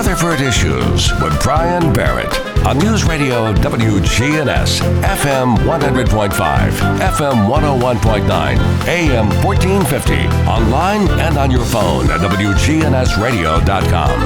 Rutherford Issues with Brian Barrett on News Radio WGNS, FM 100.5, FM 101.9, AM 1450, online and on your phone at WGNSradio.com.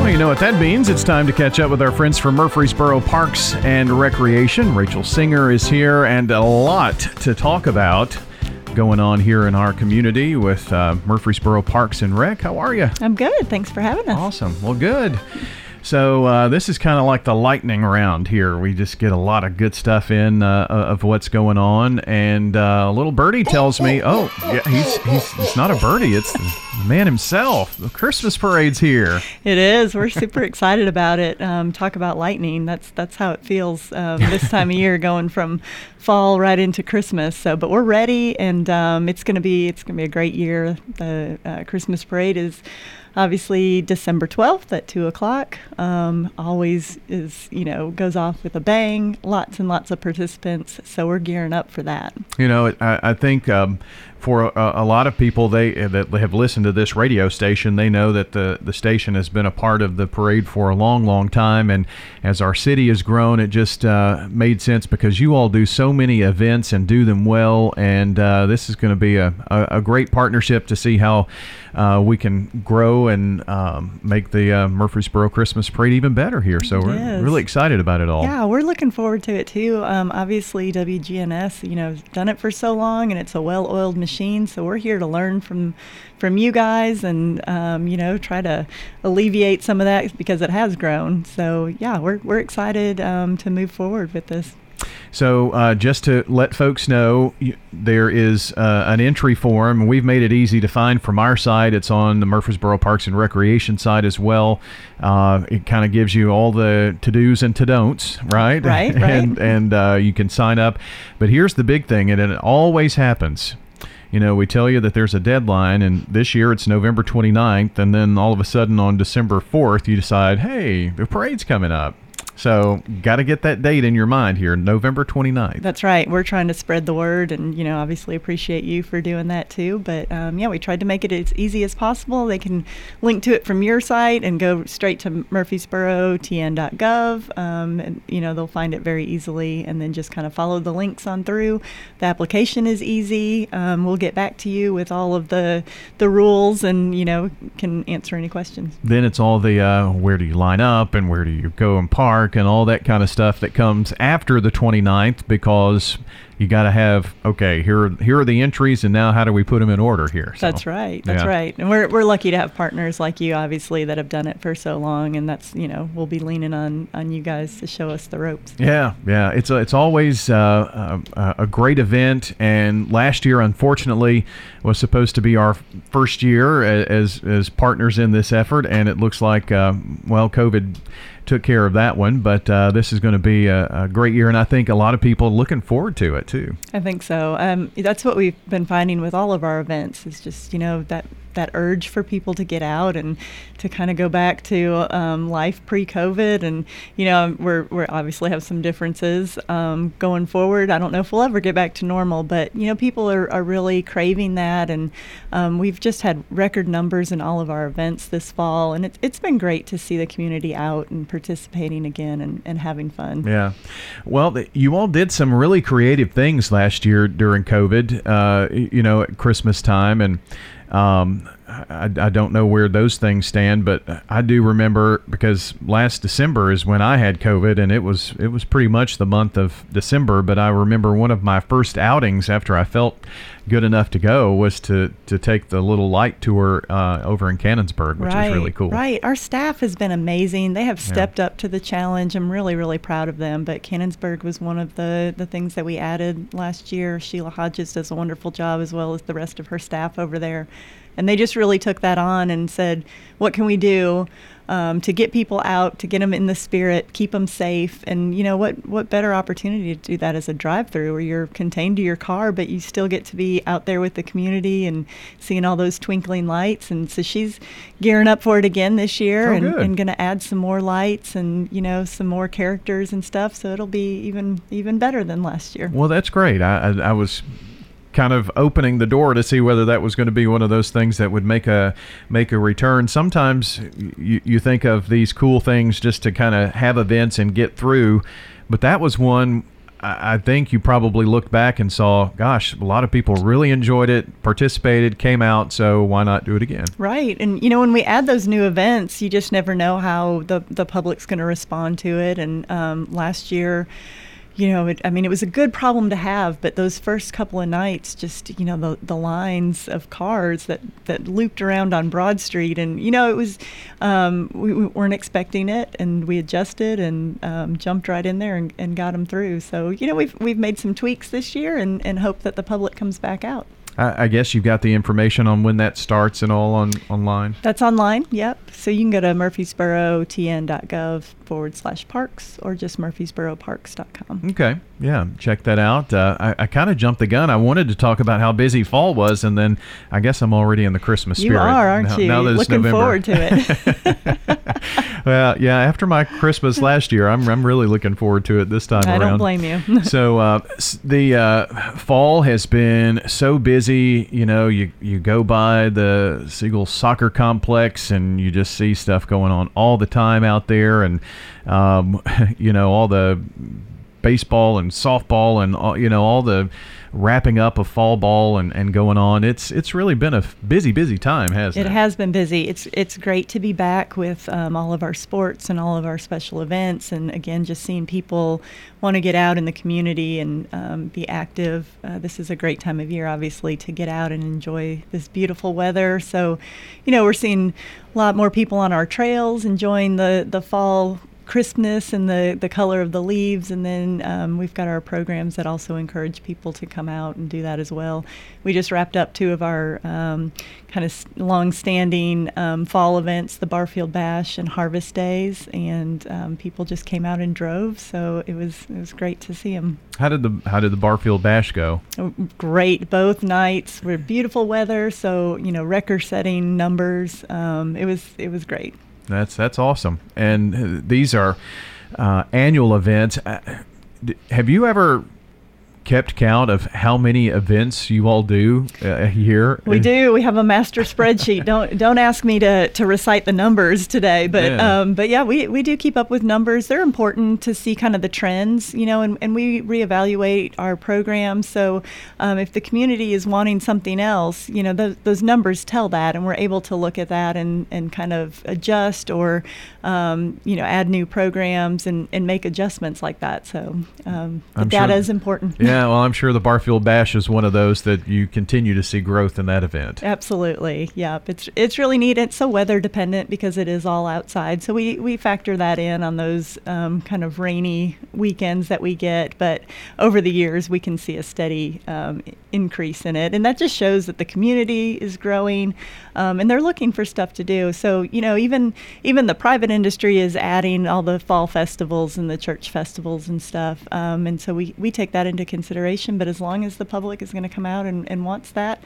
Well, you know what that means. It's time to catch up with our friends from Murfreesboro Parks and Recreation. Rachel Singer is here, and a lot to talk about going on here in our community with uh, Murfreesboro Parks and Rec. How are you? I'm good. Thanks for having us. Awesome. Well, good. So uh, this is kind of like the lightning round here. We just get a lot of good stuff in uh, of what's going on, and uh, little birdie tells me, "Oh, yeah, he's he's it's not a birdie. It's the man himself. The Christmas parade's here." It is. We're super excited about it. Um, talk about lightning. That's that's how it feels um, this time of year, going from fall right into Christmas. So, but we're ready, and um, it's gonna be it's gonna be a great year. The uh, Christmas parade is obviously December 12th at 2 o'clock. Um, always is, you know, goes off with a bang. Lots and lots of participants. So we're gearing up for that. You know, I, I think um, for a, a, lot of people they that have listened to this radio station, they know that the the station has been a part of the parade for a long, long time. And as our city has grown, it just uh, made sense because you all do so many events and do them well. And uh, this is going to be a, a, a, great partnership to see how uh, we can grow and um, make the uh, Murfreesboro Christmas parade even better here. So we're really excited about it all. Yeah, we're looking forward to it too. Um, obviously, WGNS, you know, has done it for so long, and it's a well-oiled machine. So we're here to learn from from you guys, and um, you know, try to alleviate some of that because it has grown. So yeah, we're we're excited um, to move forward with this. So, uh, just to let folks know, there is uh, an entry form. We've made it easy to find from our side. It's on the Murfreesboro Parks and Recreation side as well. Uh, it kind of gives you all the to dos and to don'ts, right? Right, right. and and uh, you can sign up. But here's the big thing, and it always happens you know, we tell you that there's a deadline, and this year it's November 29th, and then all of a sudden on December 4th, you decide, hey, the parade's coming up. So, got to get that date in your mind here, November 29th. That's right. We're trying to spread the word, and you know, obviously appreciate you for doing that too. But um, yeah, we tried to make it as easy as possible. They can link to it from your site and go straight to murfreesborotn.gov. Um, and you know, they'll find it very easily, and then just kind of follow the links on through. The application is easy. Um, we'll get back to you with all of the the rules, and you know, can answer any questions. Then it's all the uh, where do you line up and where do you go and park and all that kind of stuff that comes after the 29th because you got to have okay here here are the entries and now how do we put them in order here so, that's right that's yeah. right and we're, we're lucky to have partners like you obviously that have done it for so long and that's you know we'll be leaning on on you guys to show us the ropes yeah yeah it's a, it's always uh, a, a great event and last year unfortunately was supposed to be our first year as as partners in this effort and it looks like uh, well covid took care of that one. But uh, this is going to be a, a, great year, and I think a lot of people looking forward to it too. I think so. Um, that's what we've been finding with all of our events. Is just you know that that urge for people to get out and to kind of go back to um, life pre-COVID. And you know, we're we obviously have some differences um, going forward. I don't know if we'll ever get back to normal, but you know, people are, are really craving that. And um, we've just had record numbers in all of our events this fall, and it's it's been great to see the community out and participating again and, and having fun. Yeah, well, you all did some really creative things last year during COVID. Uh, you know, at Christmas time and. Um, I, I don't know where those things stand, but I do remember because last December is when I had COVID, and it was it was pretty much the month of December. But I remember one of my first outings after I felt good enough to go was to to take the little light tour uh, over in Cannonsburgh, which right, was really cool. Right, our staff has been amazing. They have stepped yeah. up to the challenge. I'm really really proud of them. But Cannonsburgh was one of the the things that we added last year. Sheila Hodges does a wonderful job as well as the rest of her staff over there and they just really took that on and said, "What can we do um, to get people out, to get them in the spirit, keep them safe?" And you know what? What better opportunity to do that as a drive-through, where you're contained to your car, but you still get to be out there with the community and seeing all those twinkling lights. And so she's gearing up for it again this year, oh, and, and going to add some more lights and you know some more characters and stuff. So it'll be even even better than last year. Well, that's great. I, I, I was kind of opening the door to see whether that was going to be one of those things that would make a make a return. Sometimes you, you think of these cool things just to kind of have events and get through, but that was one I think you probably looked back and saw, gosh, a lot of people really enjoyed it, participated, came out, so why not do it again? Right. And, you know, when we add those new events, you just never know how the, the public's going to respond to it. And um, last year, you know, it, I mean, it was a good problem to have, but those first couple of nights, just you know, the the lines of cars that that looped around on Broad Street, and you know, it was um, we, we, weren't expecting it, and we adjusted and um, jumped right in there and, and got them through. So you know, we've we've made some tweaks this year, and and hope that the public comes back out. I, I guess you've got the information on when that starts and all on online. That's online. Yep. So you can go to murfreesborotn.gov forward slash parks or just murfreesboroparks.com. Okay. Yeah. Check that out. Uh, I, I kind of jumped the gun. I wanted to talk about how busy fall was, and then I guess I'm already in the Christmas spirit. You are, aren't now, you? Now that it's Looking November. forward to it. well, yeah. After my Christmas last year, I'm, I'm really looking forward to it this time I around. don't blame you. so uh, the uh, fall has been so busy. You know, you you go by the Siegel Soccer Complex and you just see stuff going on all the time out there, and um, you know all the baseball and softball and all, you know all the wrapping up of fall ball and, and going on. It's it's really been a busy busy time, hasn't It it? has been busy. It's it's great to be back with um, all of our sports and all of our special events, and again, just seeing people want to get out in the community and um, be active. Uh, this is a great time of year, obviously, to get out and enjoy this beautiful weather. So, you know, we're seeing a lot more people on our trails enjoying the the fall crispness and the, the color of the leaves. And then um, we've got our programs that also encourage people to come out and do that as well. We just wrapped up two of our um, kind of long standing um, fall events, the Barfield Bash and Harvest Days, and um, people just came out in droves. So it was it was great to see them. How did the how did the Barfield Bash go? Great, both nights were beautiful weather, so you know record setting numbers. Um, it was it was great. That's that's awesome. And uh, these are uh, annual events. Uh, have you ever kept count of how many events you all do uh, a year? We do. We have a master spreadsheet. don't don't ask me to, to recite the numbers today, but Yeah. um, but yeah, we, we do keep up with numbers. They're important to see kind of the trends, you know, and, and we reevaluate our programs. So um, if the community is wanting something else, you know, those, those numbers tell that, and we're able to look at that and, and kind of adjust or um, you know add new programs and, and make adjustments like that. So um, the I'm data sure- is important. Yeah, well, I'm sure the Barfield Bash is one of those that you continue to see growth in that event. Absolutely. Yep. It's it's really neat. It's so weather dependent because it is all outside. So we, we factor that in on those um, kind of rainy weekends that we get. But over the years, we can see a steady um, increase in it. And that just shows that the community is growing um, and they're looking for stuff to do. So, you know, even even the private industry is adding all the fall festivals and the church festivals and stuff. Um, and so we, we take that into consideration. But as long as the public is going to come out and, and wants that,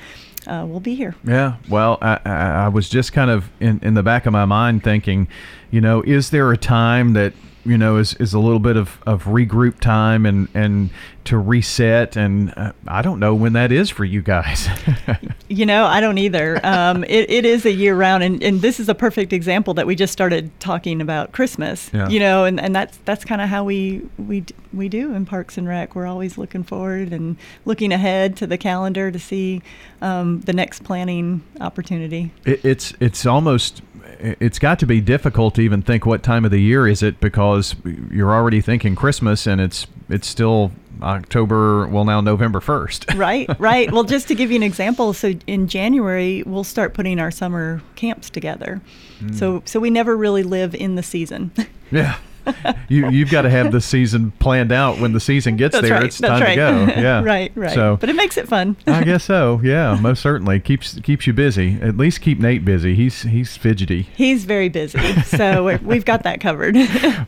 uh, we'll be here. Yeah, well, I, I, was just kind of in, in the back of my mind thinking, you know, is there a time that you know is, is a little bit of, of regroup time and and to reset and uh, I don't know when that is for you guys. You know, I don't either. Um, it, it is a year round, and, and this is a perfect example that we just started talking about Christmas. Yeah. You know, and, and that's that's kind of how we we we do in Parks and Rec. We're always looking forward and looking ahead to the calendar to see um, the next planning opportunity. it, it's it's almost it's got to be difficult to even think what time of the year is it because you're already thinking Christmas and it's it's still October well now November 1st. right, right. Well, just to give you an example, so in January we'll start putting our summer camps together. Hmm. So so we never really live in the season. Yeah. you you've got to have the season planned out when the season gets That's there. right. It's time right. to go. Yeah. right, right. So but it makes it fun. I guess so. Yeah, most certainly keeps keeps you busy. At least keep Nate busy. He's he's fidgety. He's very busy, so we're, we've got that covered.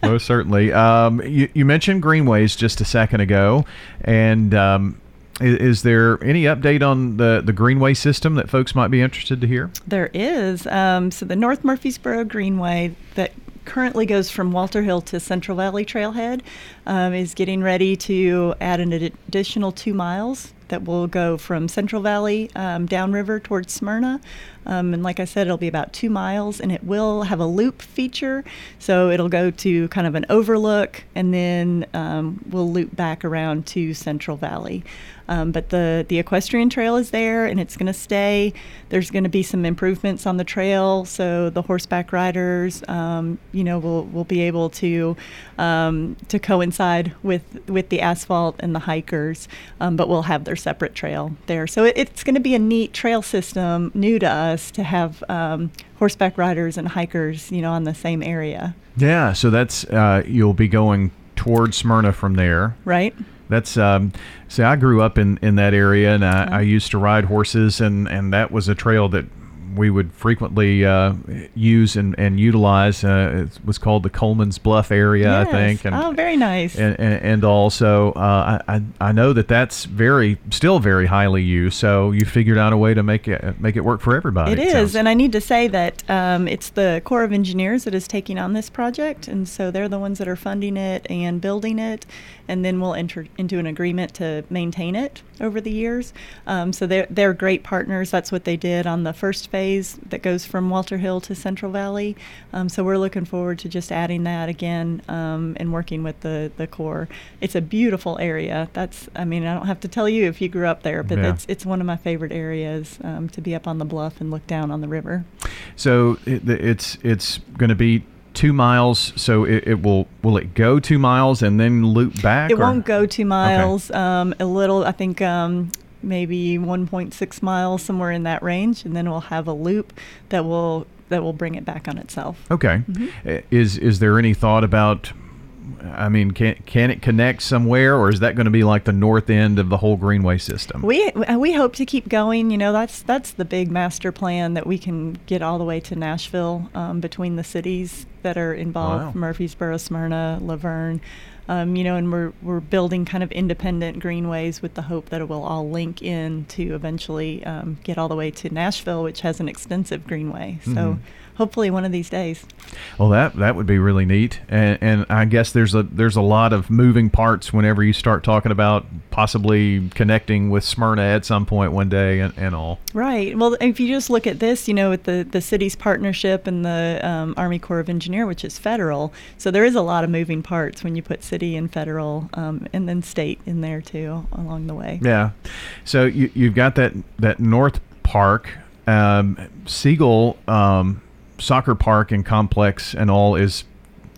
most certainly. Um, you, you mentioned greenways just a second ago, and um, is, there any update on the the greenway system that folks might be interested to hear? there is. Um, so the North Murfreesboro Greenway that currently goes from Walter Hill to Central Valley Trailhead um, is getting ready to add an ad- additional two miles that will go from Central Valley um, downriver towards Smyrna. Um, and like I said, it'll be about two miles, and it will have a loop feature. So it'll go to kind of an overlook, and then um, we'll loop back around to Central Valley. Um, but the, the equestrian trail is there and it's going to stay. There's going to be some improvements on the trail, so the horseback riders, um, you know, will, will be able to um, to coincide with with the asphalt and the hikers, um, but we'll have their separate trail there. So it, it's going to be a neat trail system, new to us, to have um, horseback riders and hikers, you know, on the same area. Yeah, so that's uh, you'll be going towards Smyrna from there. Right. That's um, see, I grew up in, in that area, and I, I used to ride horses, and, and that was a trail that we would frequently uh, use and, and utilize. Uh, it was called the Coleman's Bluff area, Yes. I think. And, oh, very nice. and, and, and also, uh, I, I know that that's very still very highly used. So you figured out a way to make it make it work for everybody. It is, sounds- and I need to say that um, it's the Corps of Engineers that is taking on this project, and so they're the ones that are funding it and building it, and then we'll enter into an agreement to maintain it over the years. Um, so they're they're great partners. That's what they did on the first phase that goes from Walter Hill to Central Valley. Um, so we're looking forward to just adding that again um, and working with the the Corps. It's a beautiful area. That's I mean I don't have to tell you if you grew up there, but Yeah. it's it's one of my favorite areas um, to be up on the bluff and look down on the river. So it, it's it's going to be two miles. So it, it will will it go two miles and then loop back? It or- won't go two miles. Um, a little, I think, um, maybe 1.6 miles, somewhere in that range, and then we'll have a loop that will that will bring it back on itself. Okay. Mm-hmm. Is is there any thought about? I mean, can can it connect somewhere, or is that going to be like the north end of the whole greenway system? We we hope to keep going. You know, that's that's the big master plan that we can get all the way to Nashville um, between the cities that are involved: Wow. Murfreesboro, Smyrna, La Vergne. Um, you know, and we're we're building kind of independent greenways with the hope that it will all link in to eventually um, get all the way to Nashville, which has an extensive greenway. So Mhm. Hopefully one of these days. Well, that that would be really neat, and and I guess there's a there's a lot of moving parts whenever you start talking about possibly connecting with Smyrna at some point one day and, and all. Right. Well, if you just look at this, you know, with the, the city's partnership and the um, Army Corps of Engineer, which is federal, so there is a lot of moving parts when you put city and federal um, and then state in there too along the way. Yeah. So you you've got that that North Park, um, Siegel um, Soccer Park and complex and all is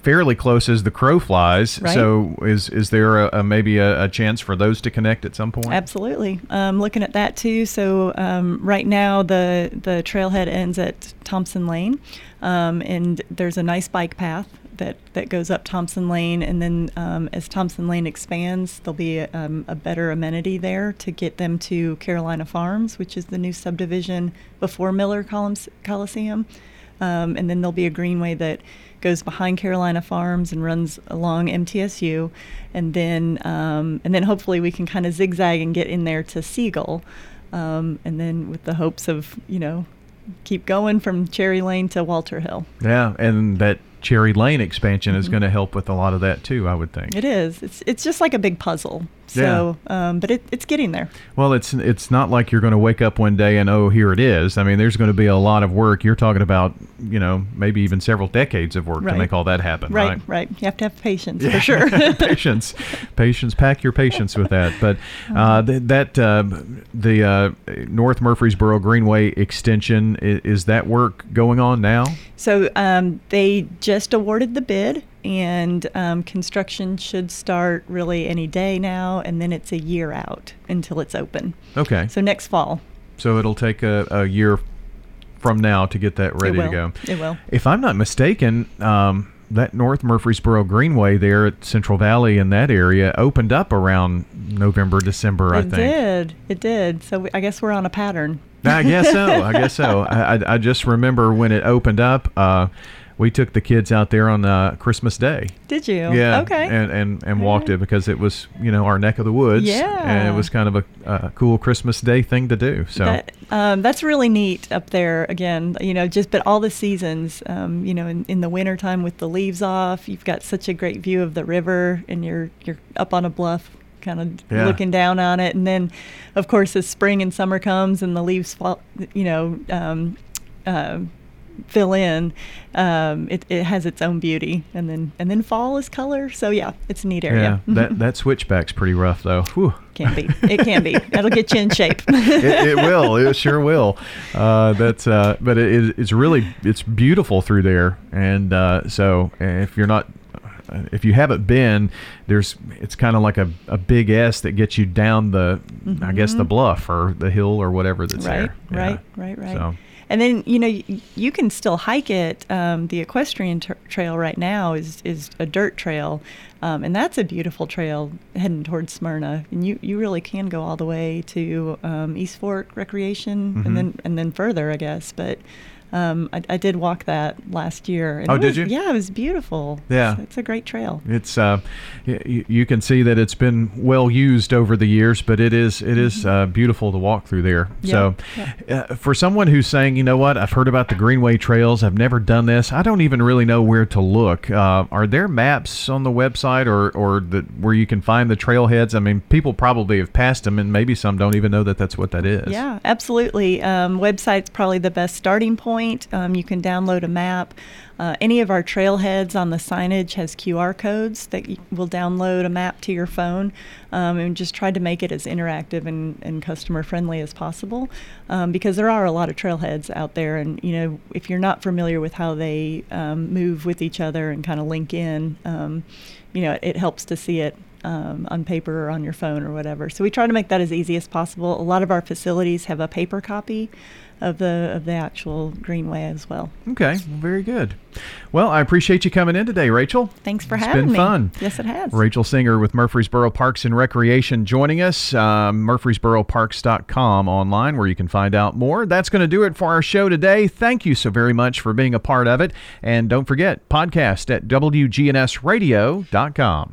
fairly close as the crow flies. Right. So is is there a, a maybe a, a chance for those to connect at some point? Absolutely. Um, looking at that too. So um, right now the the trailhead ends at Thompson Lane, um, and there's a nice bike path that that goes up Thompson Lane, and then um, as Thompson Lane expands, there'll be a, um, a better amenity there to get them to Carolina Farms, which is the new subdivision before Miller Coliseum. Um, and then there'll be a greenway that goes behind Carolina Farms and runs along MTSU, and then um, and then hopefully we can kind of zigzag and get in there to Siegel, um, and then with the hopes of you know keep going from Cherry Lane to Walter Hill. Yeah, and that Cherry Lane expansion is going to help with a lot of that too. I would think. Mm-hmm. It is. It's it's just like a big puzzle. So, um, but it, it's getting there. Well, it's it's not like you're going to wake up one day and oh, here it is. I mean, there's going to be a lot of work. You're talking about, you know, maybe even several decades of work to make all that happen, Right, right? right. You have to have patience for sure. patience, patience. Pack your patience with that. But uh, th- that uh, the uh, North Murfreesboro Greenway extension is, is that work going on now? So um, they just awarded the bid, and um, construction should start really any day now, and then it's a year out until it's open. Okay, So next fall. so it'll take a, a year from now to get that ready to go. It will. If I'm not mistaken, um, that North Murfreesboro Greenway there at Central Valley in that area opened up around November, December, I think. it did. It did. So we, I guess we're on a pattern. I guess so. I guess so. I, I, I just remember when it opened up, uh, we took the kids out there on uh, Christmas Day. Did you? Yeah. Okay. And, and, and walked it because it was, you know, our neck of the woods. Yeah. And it was kind of a, a cool Christmas Day thing to do. So, That, um, that's really neat up there again you know just but all the seasons um, you know in, in the wintertime with the leaves off you've got such a great view of the river and you're you're up on a bluff kind of Yeah. looking down on it. And then, of course, as spring and summer comes and the leaves fall, you know, um, uh, fill in, um, it, it has its own beauty. And then and then fall is color. So yeah, it's a neat area. Yeah, that that switchback's pretty rough though. Whew. can be. It can be. That'll get you in shape. it, it will. It sure will. Uh, that's. Uh, but it, it's really it's beautiful through there, and uh, so if you're not. If you haven't been, there's it's kind of like a, a big S that gets you down the, I guess the bluff or the hill or whatever that's Mm-hmm. right, there. right, Yeah. right, right. So And then you know you, you can still hike it. Um, the equestrian tra- trail right now is is a dirt trail, um, and that's a beautiful trail heading towards Smyrna. And you, you really can go all the way to um, East Fork Recreation, Mhm. and then and then further, I guess. But um, I, I did walk that last year. And Oh, it did you? Yeah, it was beautiful. Yeah. it's, it's a great trail. It's uh, y- you can see that it's been well used over the years, but it is it is uh, beautiful to walk through there. Yeah. So, uh, for someone who's saying, you know what, I've heard about the Greenway trails, I've never done this, I don't even really know where to look. Uh, are there maps on the website or or the where you can find the trailheads? I mean, people probably have passed them, and maybe some don't even know that that's what that is. Yeah, absolutely. Um, website's probably the best starting point. Um, you can download a map. Uh, any of our trailheads on the signage has QR codes that will download a map to your phone um, and just try to make it as interactive and, and customer friendly as possible um, because there are a lot of trailheads out there. And, you know, if you're not familiar with how they um, move with each other and kind of link in, um, you know, it, helps to see it um, on paper or on your phone or whatever. So we try to make that as easy as possible. A lot of our facilities have a paper copy of the of the actual greenway as well. Okay, well, very good. Well, I appreciate you coming in today, Rachel. Thanks for It's having me. It's been fun. Yes, it has. Rachel Singer with Murfreesboro Parks and Recreation joining us. Um, MurfreesboroParks.com online where you can find out more. That's going to do it for our show today. Thank you so very much for being a part of it. And don't forget, podcast at WGNSradio.com.